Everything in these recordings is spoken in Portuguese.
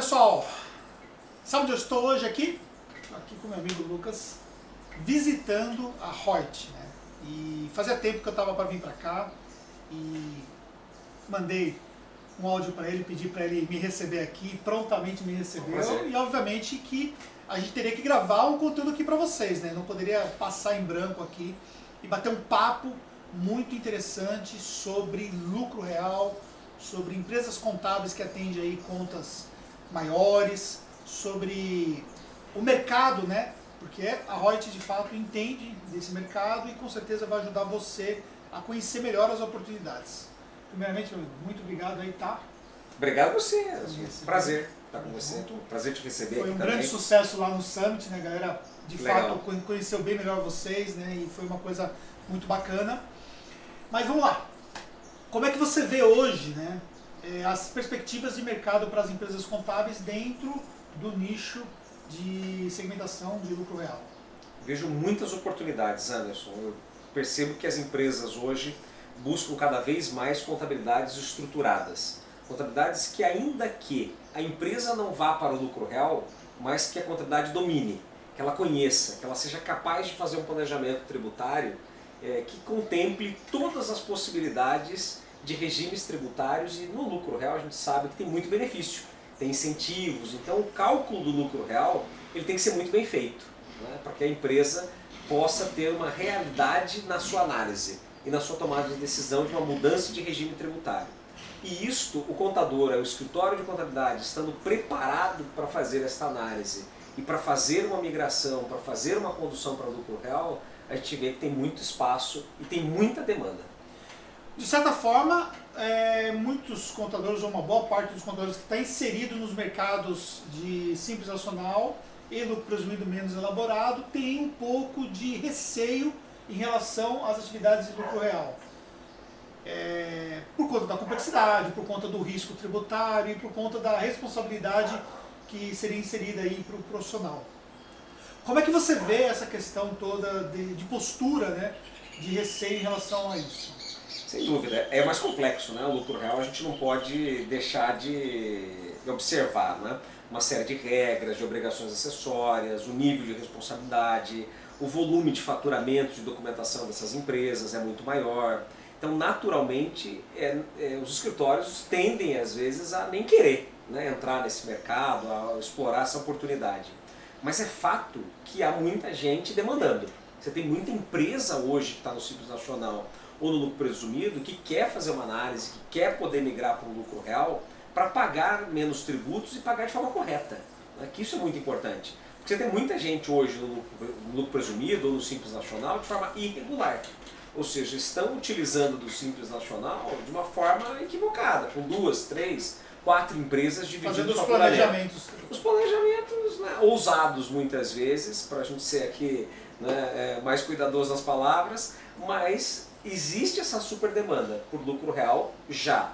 pessoal, sabe onde eu estou hoje aqui? Aqui com meu amigo Lucas, visitando a Reut. Né? E fazia tempo que eu estava para vir para cá e mandei um áudio para ele, pedi para ele me receber aqui, prontamente me recebeu e obviamente que a gente teria que gravar um conteúdo aqui para vocês, né? Não poderia passar em branco aqui e bater um papo muito interessante sobre lucro real, sobre empresas contábeis que atendem aí contas maiores, sobre o mercado, né? Porque a Reut de fato entende desse mercado e com certeza vai ajudar você a conhecer melhor as oportunidades. Primeiramente, muito obrigado aí, tá? Obrigado a você, é prazer estar com você. Junto. Prazer te receber Foi um também. grande sucesso lá no Summit, né, galera? De Legal. fato conheceu bem melhor vocês, né? E foi uma coisa muito bacana. Mas vamos lá. Como é que você vê hoje, né? É, as perspectivas de mercado para as empresas contábeis dentro do nicho de segmentação de lucro real? Vejo muitas oportunidades, Anderson. Eu percebo que as empresas hoje buscam cada vez mais contabilidades estruturadas. Contabilidades que, ainda que a empresa não vá para o lucro real, mas que a contabilidade domine, que ela conheça, que ela seja capaz de fazer um planejamento tributário é, que contemple todas as possibilidades de regimes tributários e no lucro real a gente sabe que tem muito benefício, tem incentivos, então o cálculo do lucro real ele tem que ser muito bem feito, né, para que a empresa possa ter uma realidade na sua análise e na sua tomada de decisão de uma mudança de regime tributário. E isto, o contador, o escritório de contabilidade, estando preparado para fazer esta análise e para fazer uma migração, para fazer uma condução para o lucro real, a gente vê que tem muito espaço e tem muita demanda. De certa forma, é, muitos contadores, ou uma boa parte dos contadores que está inserido nos mercados de simples nacional e lucro presumido menos elaborado, tem um pouco de receio em relação às atividades de lucro real. É, por conta da complexidade, por conta do risco tributário e por conta da responsabilidade que seria inserida aí para o profissional. Como é que você vê essa questão toda de, de postura, né, de receio em relação a isso? Sem dúvida. É mais complexo, né? O lucro real a gente não pode deixar de observar, né? Uma série de regras, de obrigações acessórias, o nível de responsabilidade, o volume de faturamento, de documentação dessas empresas é muito maior. Então, naturalmente, é, é, os escritórios tendem, às vezes, a nem querer né, entrar nesse mercado, a explorar essa oportunidade. Mas é fato que há muita gente demandando. Você tem muita empresa hoje que está no Simples Nacional ou no lucro presumido que quer fazer uma análise, que quer poder migrar para um lucro real para pagar menos tributos e pagar de forma correta. Né? Que isso é muito importante. Porque você tem muita gente hoje no lucro, no lucro presumido ou no Simples Nacional de forma irregular. Ou seja, estão utilizando do Simples Nacional de uma forma equivocada, com duas, três, quatro empresas dividindo os planejamentos. Os planejamentos né, ousados muitas vezes, para a gente ser aqui né, é, mais cuidadoso nas palavras, mas existe essa super demanda por lucro real já.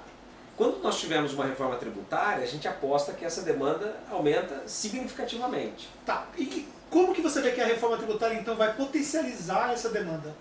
Quando nós tivermos uma reforma tributária, a gente aposta que essa demanda aumenta significativamente. Tá. E como que você vê que a reforma tributária então vai potencializar essa demanda?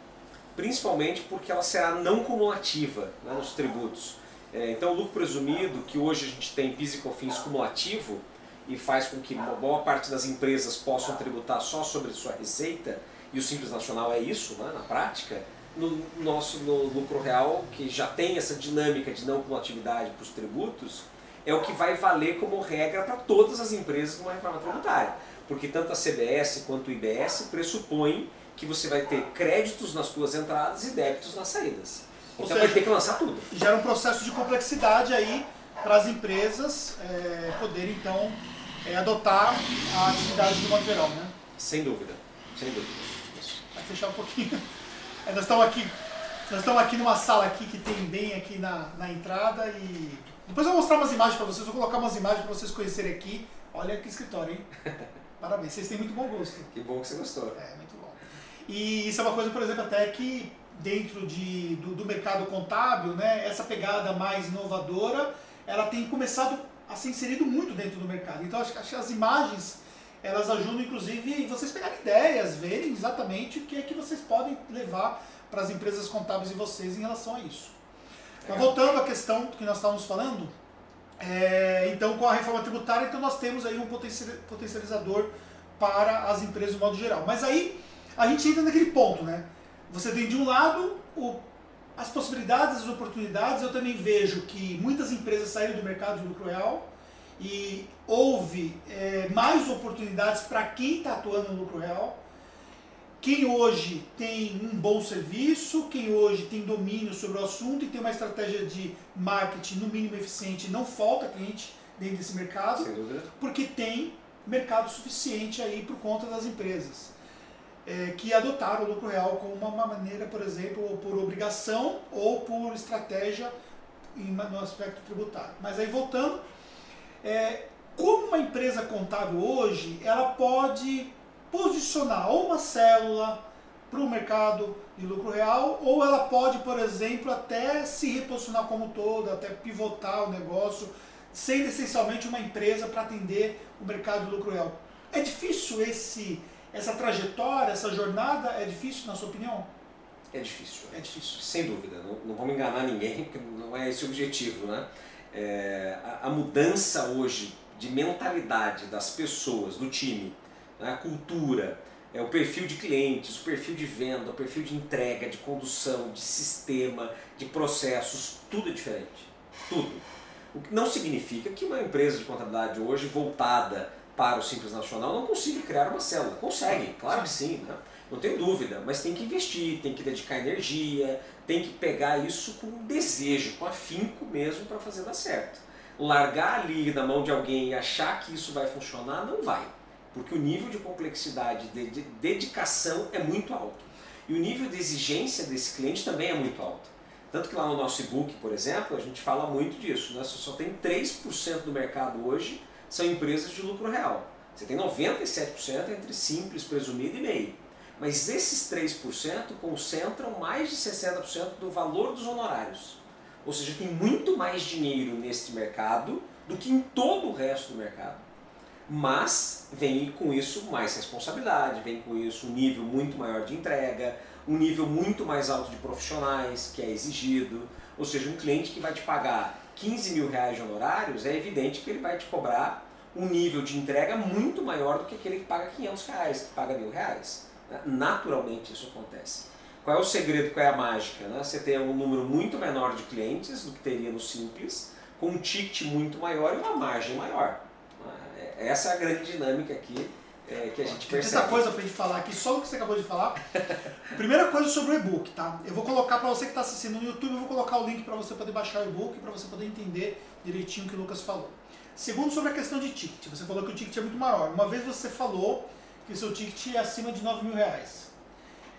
Principalmente porque ela será não cumulativa né, nos tributos. É, então o lucro presumido, que hoje a gente tem PIS e COFINS cumulativo, e faz com que uma boa parte das empresas possam tributar só sobre sua receita, e o Simples Nacional é isso né, na prática, no nosso no lucro real, que já tem essa dinâmica de não cumulatividade para os tributos, é o que vai valer como regra para todas as empresas numa reforma tributária. Porque tanto a CBS quanto o IBS pressupõem que você vai ter créditos nas suas entradas e débitos nas saídas. Ou então seja, vai ter que lançar tudo. Gera um processo de complexidade aí para as empresas é, poderem então é, adotar a atividade de modo geral, né? Sem dúvida, sem dúvida. Isso. Vai fechar um pouquinho. É, nós estamos aqui, nós estamos aqui numa sala aqui que tem bem aqui na, na entrada e depois eu vou mostrar umas imagens para vocês, vou colocar umas imagens para vocês conhecerem aqui. Olha que escritório, hein? Parabéns, vocês têm muito bom gosto. Que bom que você gostou. É, muito bom. E isso é uma coisa, por exemplo, até que dentro de, do, do mercado contábil, né, essa pegada mais inovadora, ela tem começado a ser inserido muito dentro do mercado. Então acho, acho que as imagens elas ajudam inclusive vocês pegarem ideias, verem exatamente o que é que vocês podem levar para as empresas contábeis de vocês em relação a isso. Voltando à questão que nós estávamos falando, É, então, com a reforma tributária, então nós temos aí um potencializador para as empresas de modo geral. Mas aí a gente entra naquele ponto, né? Você tem de um lado o, as possibilidades, as oportunidades. Eu também vejo que muitas empresas saíram do mercado de lucro real e houve é, mais oportunidades para quem está atuando no lucro real. Quem hoje tem um bom serviço, quem hoje tem domínio sobre o assunto e tem uma estratégia de marketing no mínimo eficiente, não falta cliente dentro desse mercado, porque tem mercado suficiente aí por conta das empresas é, que adotaram o lucro real como uma maneira, por exemplo, por obrigação ou por estratégia em, no aspecto tributário. Mas aí voltando, é, como uma empresa contábil hoje, ela pode posicionar ou uma célula para o mercado de lucro real, ou ela pode, por exemplo, até se reposicionar como todo, até pivotar o negócio, sendo essencialmente uma empresa para atender o mercado de lucro real. É difícil esse essa trajetória, essa jornada é difícil, na sua opinião? É difícil. É difícil. Sem dúvida. Não, não vamos enganar ninguém, porque não é esse o objetivo. Né? É, a, a, mudança hoje de mentalidade das pessoas, do time, né? a cultura, é, o perfil de clientes, o perfil de venda, o perfil de entrega, de condução, de sistema, de processos, tudo é diferente. Tudo. O que não significa que uma empresa de contabilidade hoje voltada para o Simples Nacional não consiga criar uma célula. Consegue, claro que sim, né? não tenho dúvida, mas tem que investir, tem que dedicar energia, tem que pegar isso com desejo, com afinco mesmo para fazer dar certo. Largar ali na mão de alguém e achar que isso vai funcionar, não vai. Porque o nível de complexidade, de, de dedicação é muito alto. E o nível de exigência desse cliente também é muito alto. Tanto que lá no nosso e-book, por exemplo, a gente fala muito disso. Né? Só tem 3% do mercado hoje são empresas de lucro real. Você tem 97% entre simples, presumido e MEI. Mas esses 3% concentram mais de 60% do valor dos honorários. Ou seja, tem muito mais dinheiro neste mercado do que em todo o resto do mercado. Mas vem com isso mais responsabilidade, vem com isso um nível muito maior de entrega, um nível muito mais alto de profissionais que é exigido. Ou seja, um cliente que vai te pagar 15 mil reais de honorários, é evidente que ele vai te cobrar um nível de entrega muito maior do que aquele que paga 500 reais, que paga mil reais. Naturalmente isso acontece. Qual é o segredo, qual é a mágica? Né? Você tem um número muito menor de clientes do que teria no Simples, com um ticket muito maior e uma margem maior. Né? Essa é a grande dinâmica aqui é, que a gente percebe. Tem coisa pra gente falar aqui, só o que você acabou de falar. Primeira coisa sobre o e-book, tá? Eu vou colocar para você que está assistindo no YouTube, eu vou colocar o link para você poder baixar o e-book, para você poder entender direitinho o que o Lucas falou. Segundo, sobre a questão de ticket. Você falou que o ticket é muito maior. Uma vez você falou que o seu ticket é acima de 9 mil reais.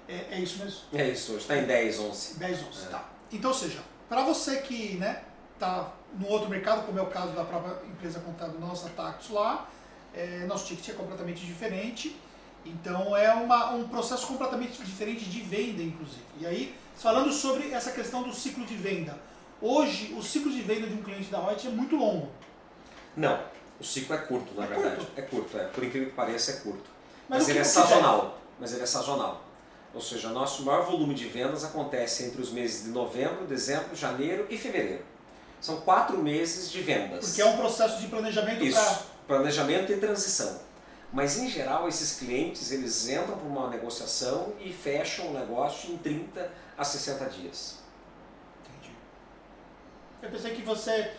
É, é isso mesmo? É isso, hoje está em 10, 11. 10, 11, é. tá. Então, ou seja, para você que né, tá no outro mercado, como é o caso da própria empresa contábil nossa, Tactus lá, é, nosso ticket é completamente diferente. Então é uma, um processo completamente diferente de venda, inclusive. E aí, falando sobre essa questão do ciclo de venda. Hoje, o ciclo de venda de um cliente da Reut é muito longo. Não, o ciclo é curto, na é verdade. Curto. É curto, é. Por incrível que pareça, é curto. Mas, Mas ele é sazonal. Mas ele é sazonal. Ou seja, o nosso maior volume de vendas acontece entre os meses de novembro, dezembro, janeiro e fevereiro. São quatro meses de vendas. Porque é um processo de planejamento Isso, pra... planejamento e transição. Mas em geral esses clientes eles entram para uma negociação e fecham o negócio em 30 a 60 dias. Entendi. Eu pensei que você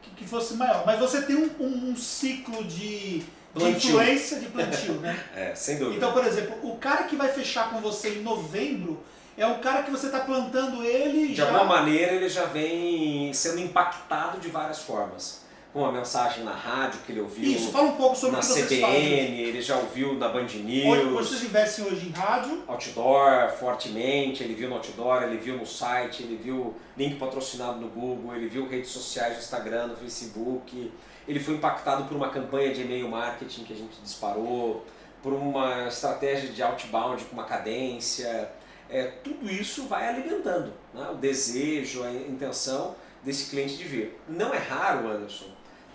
que, que fosse maior. Mas você tem um, um, um ciclo de, de influência de plantio, né? é, sem dúvida. Então, por exemplo, o cara que vai fechar com você em novembro é o cara que você está plantando ele De já... alguma maneira ele já vem sendo impactado de várias formas com uma mensagem na rádio que ele ouviu. Isso, fala um pouco sobre na o que CBN, fazem. ele já ouviu na Band News. vocês investem hoje em rádio? Outdoor, fortemente, ele viu no outdoor, ele viu no site, ele viu link patrocinado no Google, ele viu redes sociais no Instagram, no Facebook. Ele foi impactado por uma campanha de e-mail marketing que a gente disparou, por uma estratégia de outbound com uma cadência. É, tudo isso vai alimentando né? o desejo, a intenção desse cliente de vir. Não é raro, Anderson,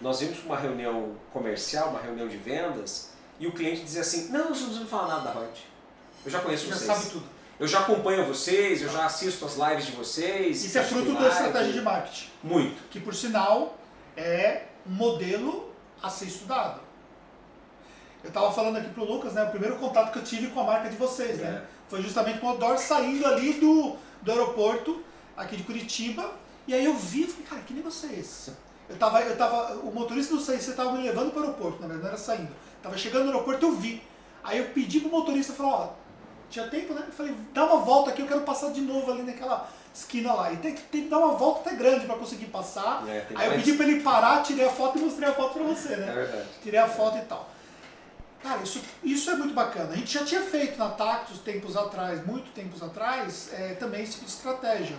nós vimos uma reunião comercial, uma reunião de vendas, e o cliente dizia assim, não, você não precisa falar nada da Hot. Eu já conheço já vocês. sabe tudo. Eu já acompanho vocês, eu já assisto as lives de vocês. Isso é fruto da estratégia de marketing. Muito. Que por sinal é um modelo a ser estudado. Eu estava falando aqui pro Lucas, né? O primeiro contato que eu tive com a marca de vocês, né? É. Foi justamente com o Outdoor saindo ali do, do aeroporto, aqui de Curitiba. E aí eu vi e falei, cara, que negócio é esse? Eu tava, eu tava, o motorista do CIC estava me levando para o aeroporto, na verdade, não era saindo. Tava chegando no aeroporto eu vi. Aí eu pedi pro motorista, falou, ó, tinha tempo, né? Eu falei, dá uma volta aqui, eu quero passar de novo ali naquela esquina lá. E tem, que- tem que dar uma volta até grande para conseguir passar. É, Aí eu pedi para ele parar, tirei a foto e mostrei a foto para você, É né? verdade. Tirei a foto e tal. Cara, isso, isso é muito bacana. A gente já tinha feito na Tactus tempos atrás, muito tempos atrás, é, também esse tipo de estratégia.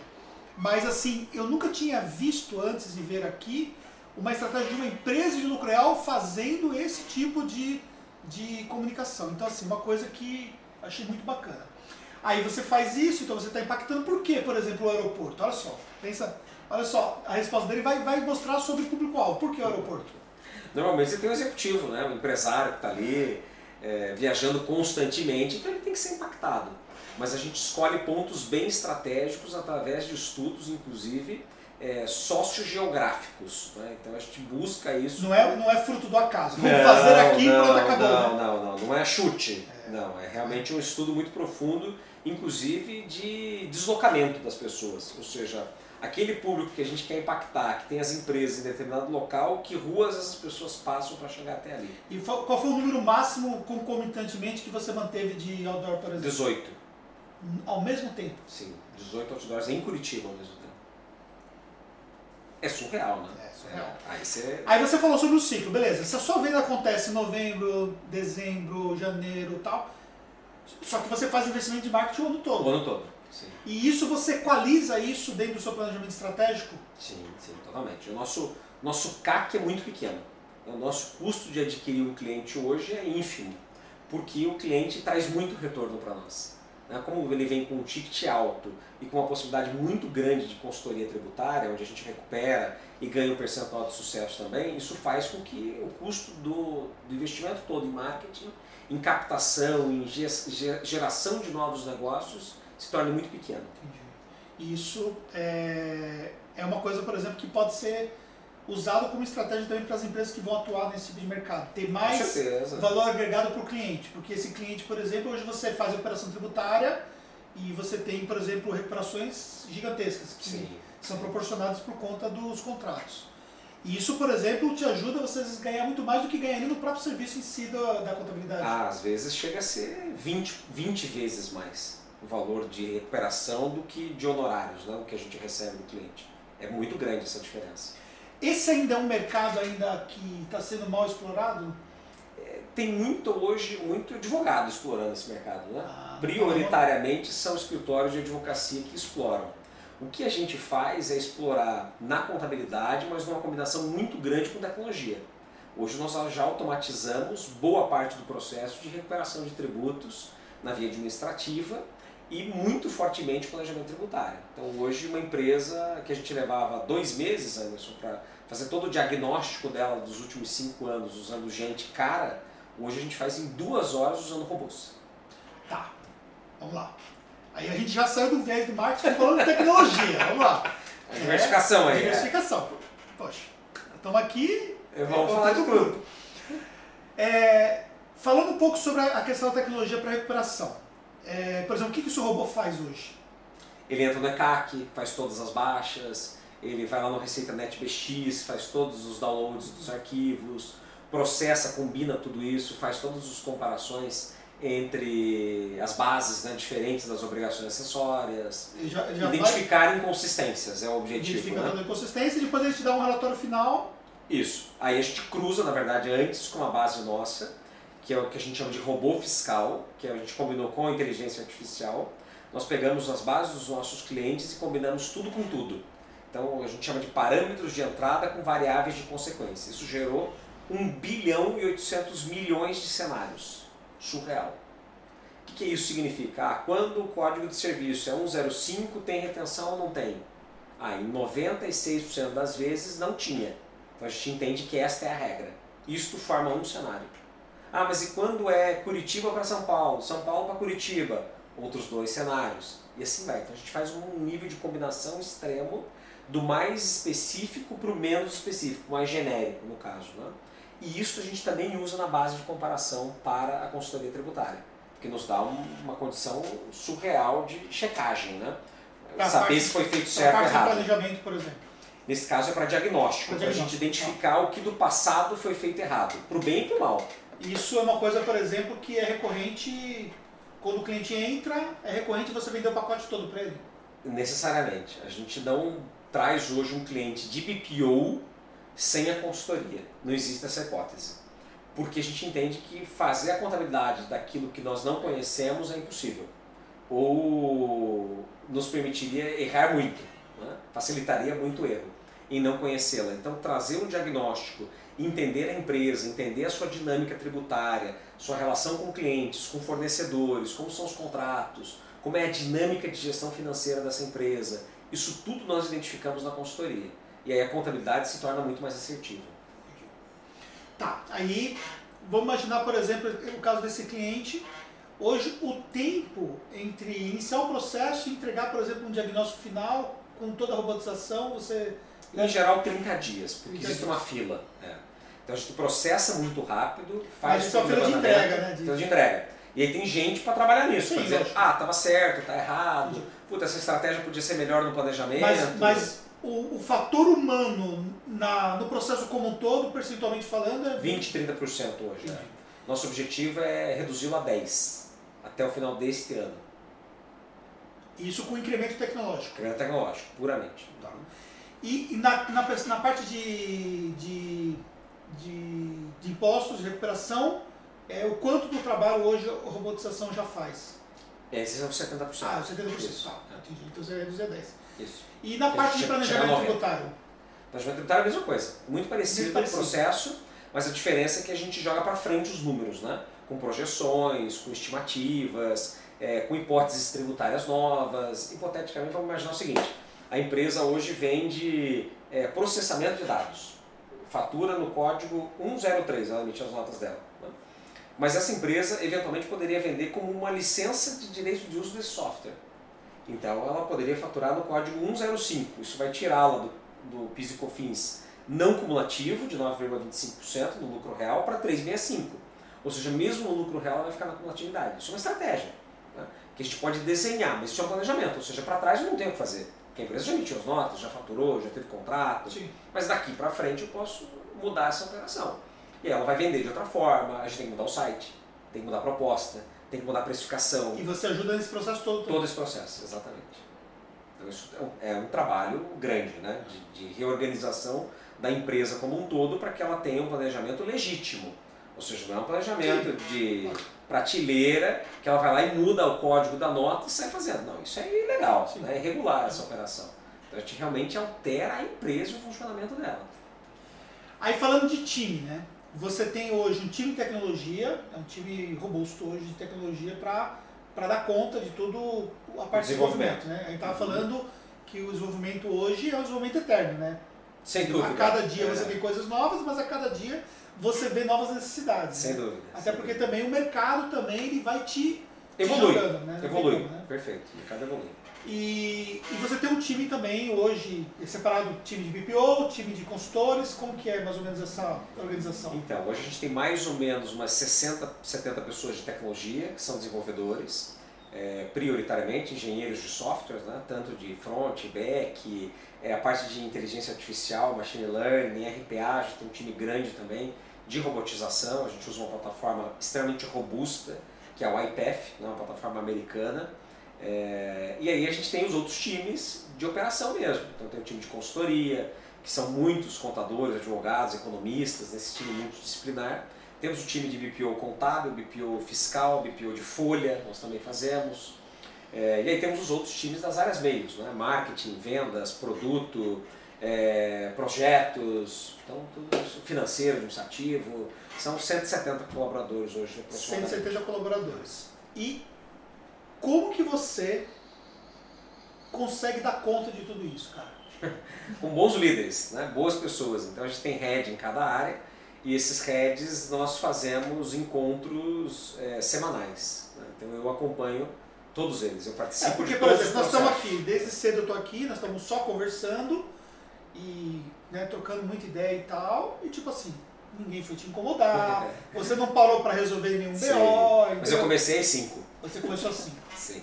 Mas assim, eu nunca tinha visto antes de ver aqui uma estratégia de uma empresa de lucro real fazendo esse tipo de, de comunicação. Então, assim, uma coisa que achei muito bacana. Aí você faz isso, então você está impactando por quê, por exemplo, o aeroporto? Olha só, pensa, olha só, a resposta dele vai, vai mostrar sobre o público-alvo. Por que o aeroporto? Normalmente você tem um executivo, né? um empresário que está ali é, viajando constantemente, então ele tem que ser impactado. Mas a gente escolhe pontos bem estratégicos através de estudos, inclusive, é, sociogeográficos. Né? Então a gente busca isso. Não é, não é fruto do acaso. Vamos fazer aqui e não, pronto, acabou. Não, né? não, não, não é chute. Não, é realmente um estudo muito profundo, inclusive de deslocamento das pessoas. Ou seja, aquele público que a gente quer impactar, que tem as empresas em determinado local, que ruas essas pessoas passam para chegar até ali. E qual foi o número máximo concomitantemente que você manteve de outdoor, por exemplo? 18, Ao mesmo tempo. sim, 18 outdoors em Curitiba ao mesmo tempo. É surreal, né? É surreal. Aí você. Aí você falou sobre o ciclo, beleza. Se a sua venda acontece em novembro, dezembro, janeiro e tal, só que você faz investimento de marketing o ano O todo. ano todo. Sim. E isso você equaliza isso dentro do seu planejamento estratégico? Sim, sim, totalmente. O nosso, nosso CAC é muito pequeno. O nosso custo de adquirir um cliente hoje é ínfimo, porque o cliente traz muito retorno para nós. né? Como ele vem com um ticket alto e com uma possibilidade muito grande de consultoria tributária, onde a gente recupera e ganha um percentual de sucesso também, isso faz com que o custo do, do investimento todo em marketing, em captação, em ge- ge- geração de novos negócios, se torne muito pequeno. Entendi. Isso é, é uma coisa, por exemplo, que pode ser usado como estratégia também para as empresas que vão atuar nesse tipo de mercado. Ter mais valor agregado para o cliente. Porque esse cliente, por exemplo, hoje você faz operação tributária e você tem, por exemplo, recuperações gigantescas que Sim. são proporcionadas por conta dos contratos. E isso, por exemplo, te ajuda você a ganhar muito mais do que ganharia no próprio serviço em si da, da contabilidade. Ah, às vezes chega a ser 20, 20 vezes mais o valor de recuperação do que de honorários, né, o que a gente recebe do cliente. É muito grande essa diferença. Esse ainda é um mercado ainda que está sendo mal explorado? Tem muito hoje, muito advogado explorando esse mercado. Né? Ah, Prioritariamente são escritórios de advocacia que exploram. O que a gente faz é explorar na contabilidade, mas numa combinação muito grande com tecnologia. Hoje nós já automatizamos boa parte do processo de recuperação de tributos na via administrativa e muito fortemente planejamento tributário. Então hoje uma empresa que a gente levava dois meses, Anderson, para fazer todo o diagnóstico dela dos últimos cinco anos usando gente cara, hoje a gente faz em duas horas usando robôs. Tá, vamos lá. Aí a gente já saiu do viés do marketing falando de tecnologia. Vamos lá. A diversificação É, aí. é. Diversificação. Poxa, estamos aqui. Vamos é, falar de tudo. É, falando um pouco sobre a questão da tecnologia para recuperação. É, por exemplo, o que, que o seu robô faz hoje? Ele entra no ECAC, faz todas as baixas, ele vai lá no Receita NetBX, faz todos os downloads dos arquivos, processa, combina tudo isso, faz todas as comparações entre as bases né, diferentes das obrigações acessórias, já, já vai identificar inconsistências é o objetivo. identifica né? toda a inconsistência e depois a gente dá um relatório final. Isso. Aí a gente cruza, na verdade, antes com uma base nossa, que é o que a gente chama de robô fiscal, que a gente combinou com a inteligência artificial. Nós pegamos as bases dos nossos clientes e combinamos tudo com tudo. Então a gente chama de parâmetros de entrada com variáveis de consequência. Isso gerou 1 bilhão e 800 milhões de cenários. Surreal. O que, que isso significa? Ah, quando o código de serviço é 105, tem retenção ou não tem? Ah, em 96% das vezes não tinha. Então a gente entende que esta é a regra. Isto forma um cenário. Ah, mas e quando é Curitiba para São Paulo, São Paulo para Curitiba? Outros dois cenários. E assim vai. Então a gente faz um nível de combinação extremo do mais específico para o menos específico, mais genérico no caso. Né? E isso a gente também usa na base de comparação para a consultoria tributária, que nos dá um, uma condição surreal de checagem, né? Saber parte, se foi feito certo ou errado. planejamento, por exemplo. Nesse caso é para diagnóstico, Pra para a gente diagnóstico, identificar o que do passado foi feito errado, para o bem e para o mal. Isso é uma coisa, por exemplo, que é recorrente quando o cliente entra, é recorrente você vender o pacote todo para ele. Necessariamente. A gente não traz hoje um cliente de BPO sem a consultoria. Não existe essa hipótese. Porque a gente entende que fazer a contabilidade daquilo que nós não conhecemos é impossível. Ou nos permitiria errar muito, né? facilitaria muito o erro em não conhecê-la. Então, trazer um diagnóstico, entender a empresa, entender a sua dinâmica tributária, sua relação com clientes, com fornecedores, como são os contratos, como é a dinâmica de gestão financeira dessa empresa. Isso tudo nós identificamos na consultoria. E aí a contabilidade se torna muito mais assertiva. Tá, aí vamos imaginar, por exemplo, o caso desse cliente. Hoje, o tempo entre iniciar o processo e entregar, por exemplo, um diagnóstico final com toda a robotização, você. Em geral, 30 dias, porque 30 existe dias. uma fila. é. Então a gente processa muito rápido, faz Mas isso é fila de entrega, né, Fila de entrega. E aí tem gente para trabalhar nisso, para dizer, ah, estava certo, tá errado, puta, essa estratégia podia ser melhor no planejamento. Mas, mas o, o fator humano na, no processo como um todo, percentualmente falando, é 20, 30% hoje. né? Nosso objetivo é reduzi-lo a 10 até o final deste ano. Isso com incremento tecnológico. Incremento tecnológico, puramente. Tá. E, e na, na, na parte de, de, de, de impostos, de recuperação, é, o quanto do trabalho hoje a robotização já faz? Esses são 70%. Ah, 70%. Isso. Tá, entendi. Então você reduz a 10. Isso. E na parte de planejamento chega a 90. tributário? Planejamento tributário é a mesma coisa. Muito parecido Muito no parecido. processo, mas a diferença é que a gente joga para frente os números, né? Com projeções, com estimativas, é, com hipóteses tributárias novas. Hipoteticamente, vamos imaginar o seguinte: a empresa hoje vende é, processamento de dados. Fatura no código 103, ela emitiu as notas dela. né? Mas essa empresa eventualmente poderia vender como uma licença de direito de uso desse software. Então ela poderia faturar no código 105. Isso vai tirá-la do, do PIS e COFINS não cumulativo de 9,25% no lucro real para 3,65%. Ou seja, mesmo no lucro real vai ficar na cumulatividade. Isso é uma estratégia né? que a gente pode desenhar, mas isso é um planejamento. Ou seja, para trás eu não tenho o que fazer. Porque a empresa já emitiu as notas, já faturou, já teve contrato. Sim. Mas daqui para frente eu posso mudar essa operação. E ela vai vender de outra forma, a gente tem que mudar o site, tem que mudar a proposta, tem que mudar a precificação. E você ajuda nesse processo todo. também. Todo esse processo, exatamente. Então, isso é um, é um trabalho grande, né? De, de reorganização da empresa como um todo para que ela tenha um planejamento legítimo. Ou seja, não é um planejamento de prateleira que ela vai lá e muda o código da nota e sai fazendo. Não, isso é ilegal, né? é irregular essa operação. Então a gente realmente altera a empresa e o funcionamento dela. Aí falando de time, né? Você tem hoje um time de tecnologia, é um time robusto hoje de tecnologia para dar conta de tudo a parte de Desenvolvimento. né? A gente estava falando que o desenvolvimento hoje é um desenvolvimento eterno, né? Sem dúvida. A cada dia É, você tem coisas novas, mas a cada dia você vê novas necessidades. Sem né? dúvida. Até sem porque dúvida. também o mercado também ele vai te, Evolui. jogando, né? Evolui. como, né? Perfeito. O mercado evolui. E, e você tem um time também hoje separado, time de BPO, time de consultores, como que é mais ou menos essa organização? Então, hoje a gente tem mais ou menos umas 60, 70 pessoas de tecnologia, que são desenvolvedores, é, prioritariamente engenheiros de softwares, né? tanto de front, back, é, a parte de inteligência artificial, machine learning, RPA, a gente tem um time grande também de robotização, a gente usa uma plataforma extremamente robusta, que é o iPath, né? uma plataforma americana, é, e aí a gente tem os outros times de operação mesmo. Então tem o time de consultoria, que são muitos contadores, advogados, economistas, nesse time multidisciplinar. Temos o time de BPO contábil, BPO fiscal, BPO de folha, nós também fazemos. É, e aí temos os outros times das áreas meios, né? marketing, vendas, produto, é, projetos, então tudo isso, financeiro, administrativo. São 170 colaboradores hoje aproximadamente. 170 colaboradores. E como que você consegue dar conta de tudo isso, cara? com bons líderes, né? boas pessoas. Então a gente tem head em cada área e esses heads nós fazemos encontros é, semanais. né? Então eu acompanho todos eles, eu participo É, porque, de por todos exemplo, os nós estamos aqui, desde cedo eu estou aqui, nós estamos só conversando, e né, trocando muita ideia e tal, e tipo assim, ninguém foi te incomodar, você não parou para resolver nenhum Sim. BO. Mas eu comecei às 5. Você começou assim. Sim.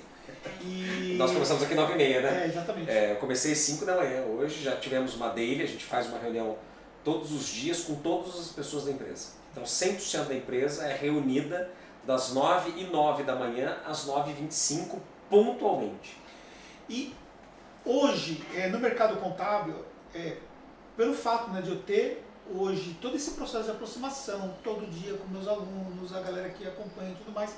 E... Nós começamos aqui 9 e meia, né? É, exatamente. É, eu comecei às 5 da manhã. Hoje já tivemos uma daily, a gente faz uma reunião todos os dias com todas as pessoas da empresa. Então 100% da empresa é reunida das 9 e 9 da manhã às 9 e 25 pontualmente. E hoje, é, no mercado contábil, é, pelo fato né, de eu ter hoje todo esse processo de aproximação, todo dia com meus alunos, a galera que acompanha e tudo mais,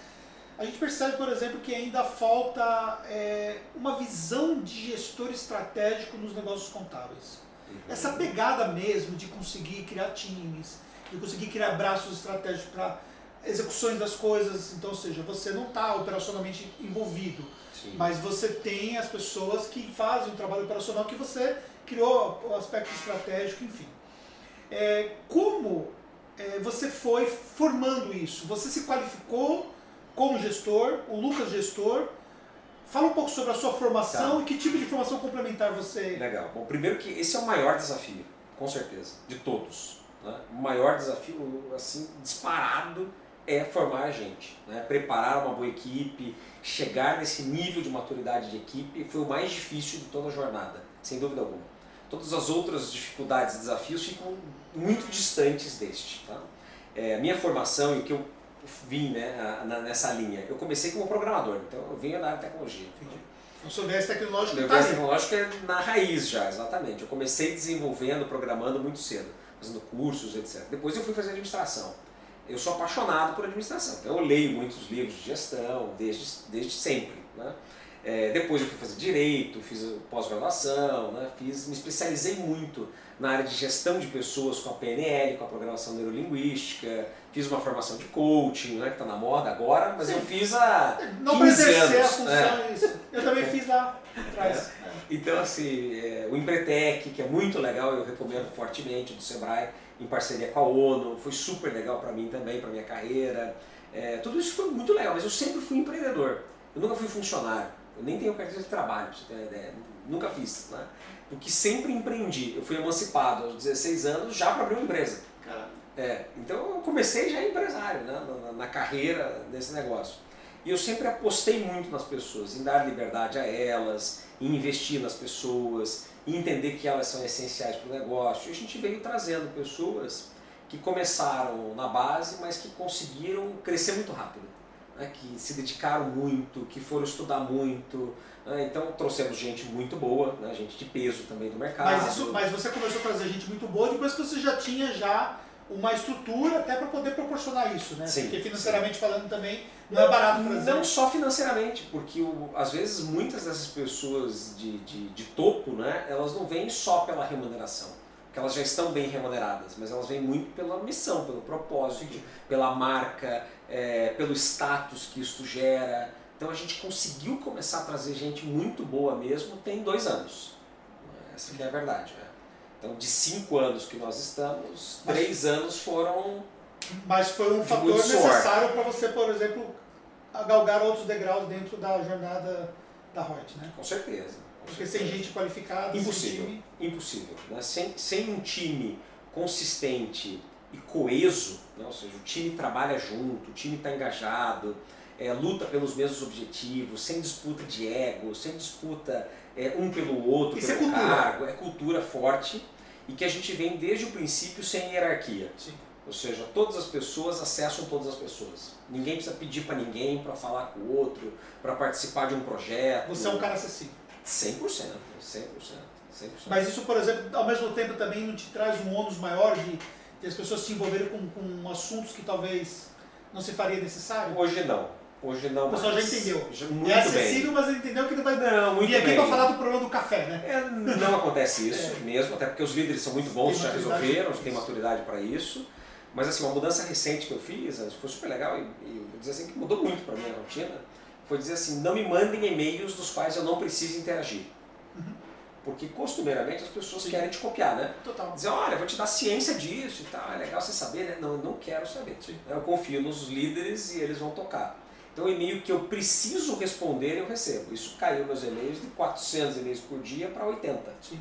a gente percebe, por exemplo, que ainda falta é, uma visão de gestor estratégico nos negócios contábeis. Essa pegada mesmo de conseguir criar times, de conseguir criar braços estratégicos para execuções das coisas, então, ou seja, você não está operacionalmente envolvido, Sim. mas você tem as pessoas que fazem o trabalho operacional que você criou o aspecto estratégico, enfim. É, como é, você foi formando isso? Você se qualificou como gestor, o Lucas gestor. Fala um pouco sobre a sua formação Tá. e que tipo de formação complementar você. Legal. Bom, primeiro que esse é o maior desafio, com certeza, de todos. né? O maior desafio, assim, disparado, é formar a gente. né? Preparar uma boa equipe, chegar nesse nível de maturidade de equipe foi o mais difícil de toda a jornada, sem dúvida alguma. Todas as outras dificuldades e desafios ficam muito distantes deste. Tá? É, a minha formação e o que eu vim né, na- nessa linha, eu comecei como programador, então eu venho da área de tecnologia. O seu viés tecnológico Meu está viés ali. tecnológico é na raiz já, exatamente. Eu comecei desenvolvendo, programando muito cedo, fazendo cursos, etc. Depois eu fui fazer administração. Eu sou apaixonado por administração, então eu leio muitos livros de gestão, desde, desde sempre. Né? É, depois eu fui fazer direito, fiz pós-graduação, né? fiz, me especializei muito na área de gestão de pessoas com a PNL, com a programação neurolinguística, fiz uma formação de coaching, né, que está na moda agora, mas Sim. eu fiz há Não para 15 exercer a anos. função, é. é isso. Eu também fiz lá atrás. É. Então, assim, é, o Empretec, que é muito legal, eu recomendo fortemente, do Sebrae, em parceria com a ONU, foi super legal para mim também, para minha carreira. É, tudo isso foi muito legal, mas eu sempre fui empreendedor. Eu nunca fui funcionário. Eu nem tenho carteira de trabalho, pra você ter uma ideia. Nunca fiz, né? Porque sempre empreendi. Eu fui emancipado aos 16 anos já para abrir uma empresa. Caramba. É, então eu comecei já empresário, né, na, na carreira desse negócio. E eu sempre apostei muito nas pessoas, em dar liberdade a elas, em investir nas pessoas, em entender que elas são essenciais para o negócio. E a gente veio trazendo pessoas que começaram na base, mas que conseguiram crescer muito rápido, né, que se dedicaram muito, que foram estudar muito. né, então trouxemos gente muito boa, né, gente de peso também do mercado. Mas, isso, mas você começou a trazer gente muito boa depois que você já tinha já uma estrutura até para poder proporcionar isso, né? Sim, Porque financeiramente falando também não é barato trazer. Não só financeiramente, porque o- às vezes muitas dessas pessoas de, de, de topo, né, elas não vêm só pela remuneração, porque elas já estão bem remuneradas, mas elas vêm muito pela missão, pelo propósito, pela marca, é, pelo status que isso gera. Então a gente conseguiu começar a trazer gente muito boa mesmo tem dois anos. Essa que é a verdade. Né? Então de cinco anos que nós estamos, Mas- três anos foram Mas foi um fator necessário para você, por exemplo, galgar outros degraus dentro da jornada da Reut, né? com certeza. Porque sem gente qualificada, Impossível. time. Impossível. Né? Sem, sem um time consistente e coeso, né? ou seja, o time trabalha junto, o time está engajado, é, luta pelos mesmos objetivos, sem disputa de ego, sem disputa é, um pelo outro, Isso é pelo cultura. cargo, é cultura forte e que a gente vem desde o princípio sem hierarquia. Sim. Ou seja, todas as pessoas acessam todas as pessoas. Ninguém precisa pedir para ninguém para falar com o outro, para participar de um projeto. Você é um cara acessível. 100%, 100%, 100%. Mas isso, por exemplo, ao mesmo tempo também não te traz um ônus maior de, de as pessoas se envolverem com, com assuntos que talvez não se faria necessário? Hoje não. Hoje não O pessoal já entendeu. Já- muito é acessível, bem. mas ele entendeu que não vai Não, muito vir aqui para falar do problema do café, né? É, não acontece isso É. mesmo, até porque os líderes são muito bons, já resolveram, já tem maturidade para isso. Mas assim, uma mudança recente que eu fiz, foi super legal e, e vou dizer assim que mudou muito para minha rotina, foi dizer assim, não me mandem e-mails dos quais eu não preciso interagir. Porque costumeiramente as pessoas Sim. querem te copiar, né? Total. Dizer, olha, vou te dar ciência disso e tal, é legal você saber, né? Não, eu não quero saber. Sim. Eu confio nos líderes e eles vão tocar. Então, o e-mail que eu preciso responder, eu recebo. Isso caiu meus e-mails de 400 e-mails por dia para 80. Sim.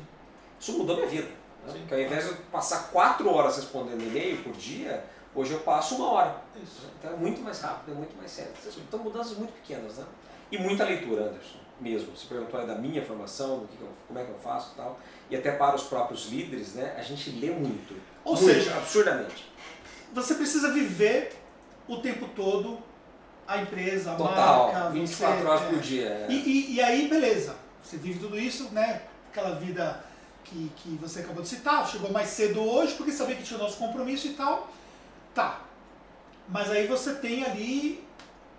Isso mudou minha vida. Né? Porque ao invés de eu passar quatro horas respondendo e-mail por dia, hoje eu passo uma hora. Isso. Então é muito mais rápido, é muito mais sério. Então mudanças muito pequenas, né? E muita leitura, Anderson, mesmo. Você perguntou aí da minha formação, do que eu, como é que eu faço e tal. E até para os próprios líderes, né? A gente lê muito. Ou muito, seja, absurdamente. Você precisa viver o tempo todo a empresa, a Total, marca, 24 você, horas é, por dia. é. E, e, e aí, beleza. Você vive tudo isso, né? Aquela vida que, que você acabou de citar, chegou mais cedo hoje porque sabia que tinha o nosso compromisso e tal. Tá. Mas aí você tem ali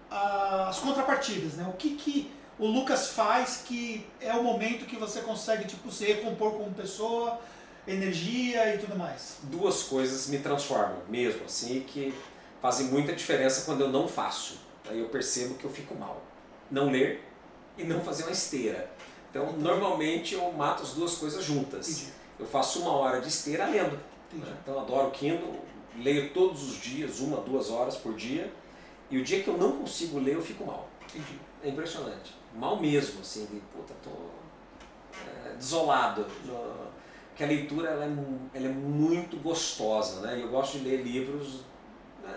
ah, as contrapartidas, né? O que, que o Lucas faz que é o momento que você consegue tipo, se recompor como pessoa, energia e tudo mais. Duas coisas me transformam mesmo, assim, que fazem muita diferença quando eu não faço. Aí eu percebo que eu fico mal. Não ler e não fazer uma esteira. Então, normalmente eu mato as duas coisas juntas. Entendi. Eu faço uma hora de esteira lendo. Entendi. Então, eu adoro o Kindle, leio todos os dias, uma, duas horas por dia. E o dia que eu não consigo ler, eu fico mal. Entendi. É impressionante. Mal mesmo, assim, de puta, tô é, desolado. Porque a leitura ela é, ela é muito gostosa, né? Eu gosto de ler livros né,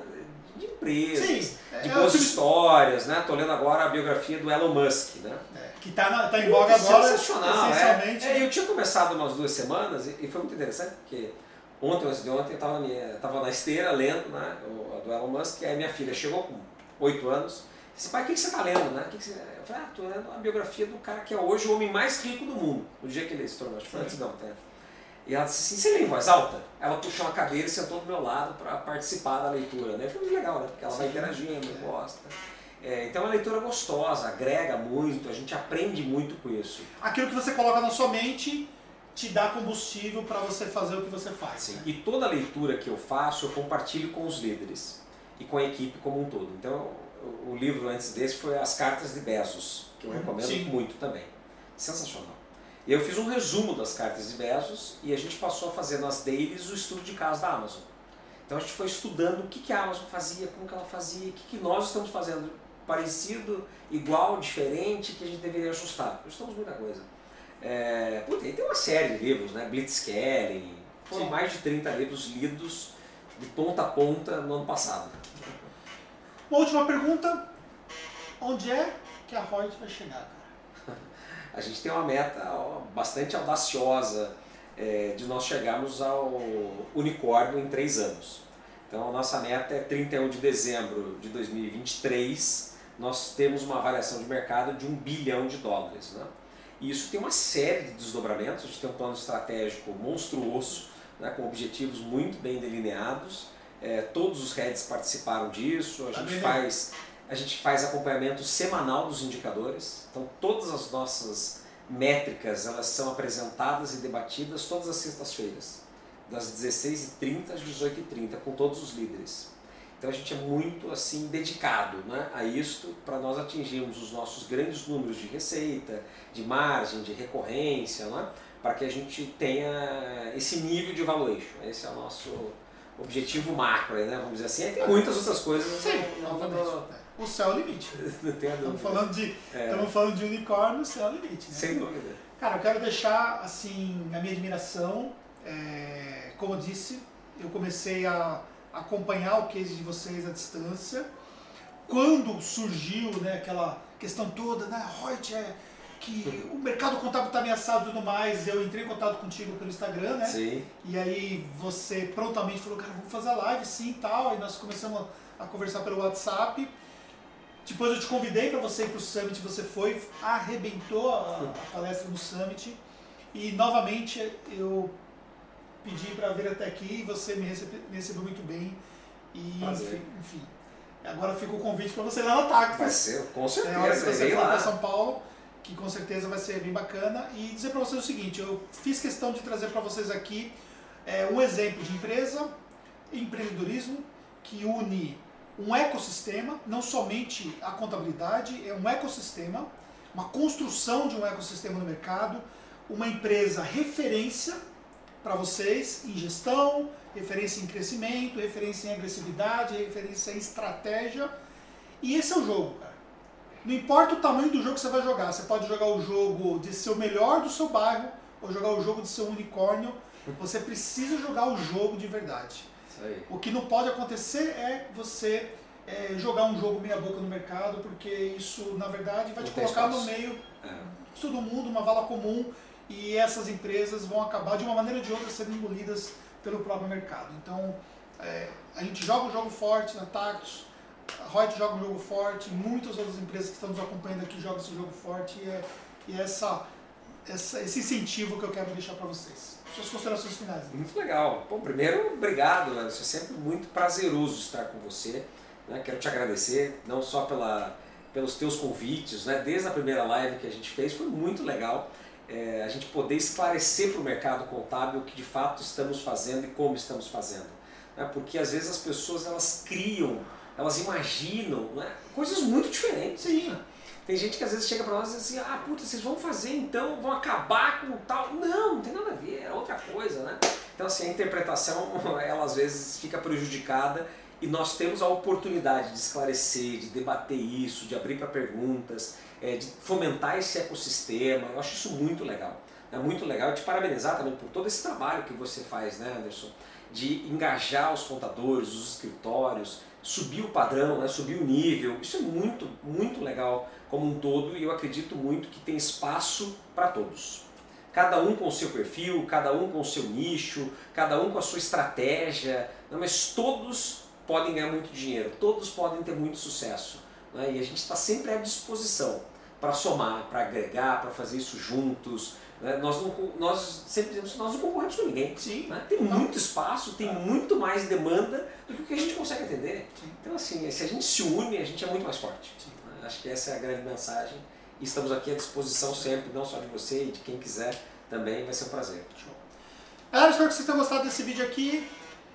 de empresas, Sim, de é, boas histórias, né? Tô lendo agora a biografia do Elon Musk, né? É, que tá, na, tá em voga agora, Sensacional, é. É, Eu tinha começado umas duas semanas e e foi muito interessante, porque ontem, antes de ontem, eu estava na, minha- tava na esteira lendo né, o, a do Elon Musk, e aí minha filha chegou com oito anos disse, pai, o que, que você está lendo? Né? Que que você... Eu falei, ah, estou lendo a biografia do cara que é hoje o homem mais rico do mundo, no dia que ele se tornou, acho que foi antes de ontem. E ela disse assim, você lê em voz alta? Ela puxou uma cadeira e sentou do meu lado para participar da leitura. Né? Foi muito legal, né? Porque ela vai Sim. interagindo, gosta. É, então é uma leitura gostosa, agrega muito, a gente aprende muito com isso. Aquilo que você coloca na sua mente te dá combustível para você fazer o que você faz. Sim. E toda leitura que eu faço, eu compartilho com os líderes e com a equipe como um todo. Então, o, livro antes desse foi As Cartas de Bezos, que eu recomendo sim. muito também. Sensacional. E eu fiz um resumo das cartas de Bezos e a gente passou a fazer nas dailies o estudo de caso da Amazon. Então a gente foi estudando o que, que a Amazon fazia, como que ela fazia, o que, que nós estamos fazendo parecido, igual, diferente, que a gente deveria ajustar. Ajustamos muita coisa. É, puta, tem uma série de livros, né? Blitzscaling, foram Sim. mais de 30 livros lidos de ponta a ponta no ano passado. Uma última pergunta. Onde é que a Reut vai chegar, cara? A gente tem uma meta ó, bastante audaciosa é, de nós chegarmos ao unicórnio em três anos. Então a nossa meta é 31 de dezembro de 2023, nós temos uma variação de mercado de um bilhão de dólares. Né? E isso tem uma série de desdobramentos, a gente tem um plano estratégico monstruoso, né, com objetivos muito bem delineados. É, todos os heads participaram disso, a Tá gente faz a gente faz acompanhamento semanal dos indicadores. Então todas as nossas métricas elas são apresentadas e debatidas todas as sextas-feiras, das 16h30 às 18h30, com todos os líderes. Então a gente é muito assim dedicado né, a isto para nós atingirmos os nossos grandes números de receita, de margem, de recorrência, né, para que a gente tenha esse nível de valuation. Esse é o nosso objetivo macro, né, vamos dizer assim. Aí tem muitas outras coisas. Sim, não- não- obviamente. O céu é o limite. não tenho a dúvida. Estamos falando de, É. estamos falando de unicórnio, o céu é o limite. Né? Sem dúvida. Cara, eu quero deixar assim a minha admiração. É, como eu disse, eu comecei a acompanhar o case de vocês à distância. Quando surgiu né, aquela questão toda, né, Reut é que o mercado contábil está ameaçado e tudo mais, eu entrei em contato contigo pelo Instagram, né? Sim. E aí você prontamente falou, cara, vamos fazer a live sim e tal. Aí nós começamos a conversar pelo WhatsApp. Depois eu te convidei para você ir para o Summit, você foi, arrebentou a, a palestra no Summit. E novamente eu pedi para vir até aqui e você me, recebe, me recebeu muito bem. E Prazer. enfim, enfim. Agora fica o convite para você lá no Tactus. Vai ser, com É a hora que certeza. você for para. São Paulo, que com certeza vai ser bem bacana. E dizer para vocês o seguinte, eu fiz questão de trazer para vocês aqui é, um exemplo de empresa, empreendedorismo, que une um ecossistema, não somente a contabilidade, é um ecossistema, uma construção de um ecossistema no mercado, uma empresa referência para vocês em gestão, referência em crescimento, referência em agressividade, referência em estratégia. E esse é o jogo, cara. Não importa o tamanho do jogo que você vai jogar, você pode jogar o jogo de ser o melhor do seu bairro, ou jogar o jogo de ser um unicórnio. Você precisa jogar o jogo de verdade. O que não pode acontecer é você é, jogar um jogo meia boca no mercado, porque isso, na verdade, vai Não te colocar no espaço. meio É. de todo mundo, uma vala comum, e essas empresas vão acabar, de uma maneira ou de outra, sendo engolidas pelo próprio mercado. Então, é, a gente joga um jogo forte na Tactus, a Reut joga um jogo forte, muitas outras empresas que estão nos acompanhando aqui jogam esse jogo forte, e é, e é essa, essa- esse incentivo que eu quero deixar para vocês. Suas considerações finais. né? Muito legal. Bom, primeiro, obrigado, Anderson. É sempre muito prazeroso estar com você. né? Quero te agradecer, não só pela, pelos teus convites, né? desde a primeira live que a gente fez, foi muito legal é, a gente poder esclarecer para o mercado contábil o que de fato estamos fazendo e como estamos fazendo. né? Porque às vezes as pessoas elas criam, elas imaginam né? coisas muito diferentes. Sim, Tem gente que às vezes chega pra nós e diz assim, ah, puta, vocês vão fazer então, vão acabar com tal. Não, não tem nada a ver, é outra coisa, né? Então assim, a interpretação, ela às vezes fica prejudicada e nós temos a oportunidade de esclarecer, de debater isso, de abrir para perguntas, é, de fomentar esse ecossistema. Eu acho isso muito legal. É muito legal. E te parabenizar também por todo esse trabalho que você faz, né, Anderson? De engajar os contadores, os escritórios, subir o padrão, né, subir o nível. Isso é muito, muito legal como um todo e eu acredito muito que tem espaço para todos. Cada um com o seu perfil, cada um com o seu nicho, cada um com a sua estratégia, né, mas todos podem ganhar muito dinheiro, todos podem ter muito sucesso. Né, E a gente está sempre à disposição para somar, para agregar, para fazer isso juntos. né, Nós, não, nós sempre dizemos que nós não concorremos com ninguém. sim. né? Tem muito espaço, tem muito mais demanda do que o que a gente consegue atender. Sim. Então, assim, se a gente se une, a gente é muito mais forte. né? Acho que essa é a grande mensagem. E estamos aqui à disposição sempre, não só de você e de quem quiser também. Vai ser um prazer. Show. Galera, espero que vocês tenham gostado desse vídeo aqui.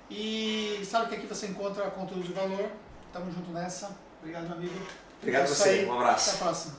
E sabe que aqui você encontra conteúdo de valor. Tamo junto nessa. Obrigado, meu amigo. Obrigado É a isso você. Um abraço. Até a próxima.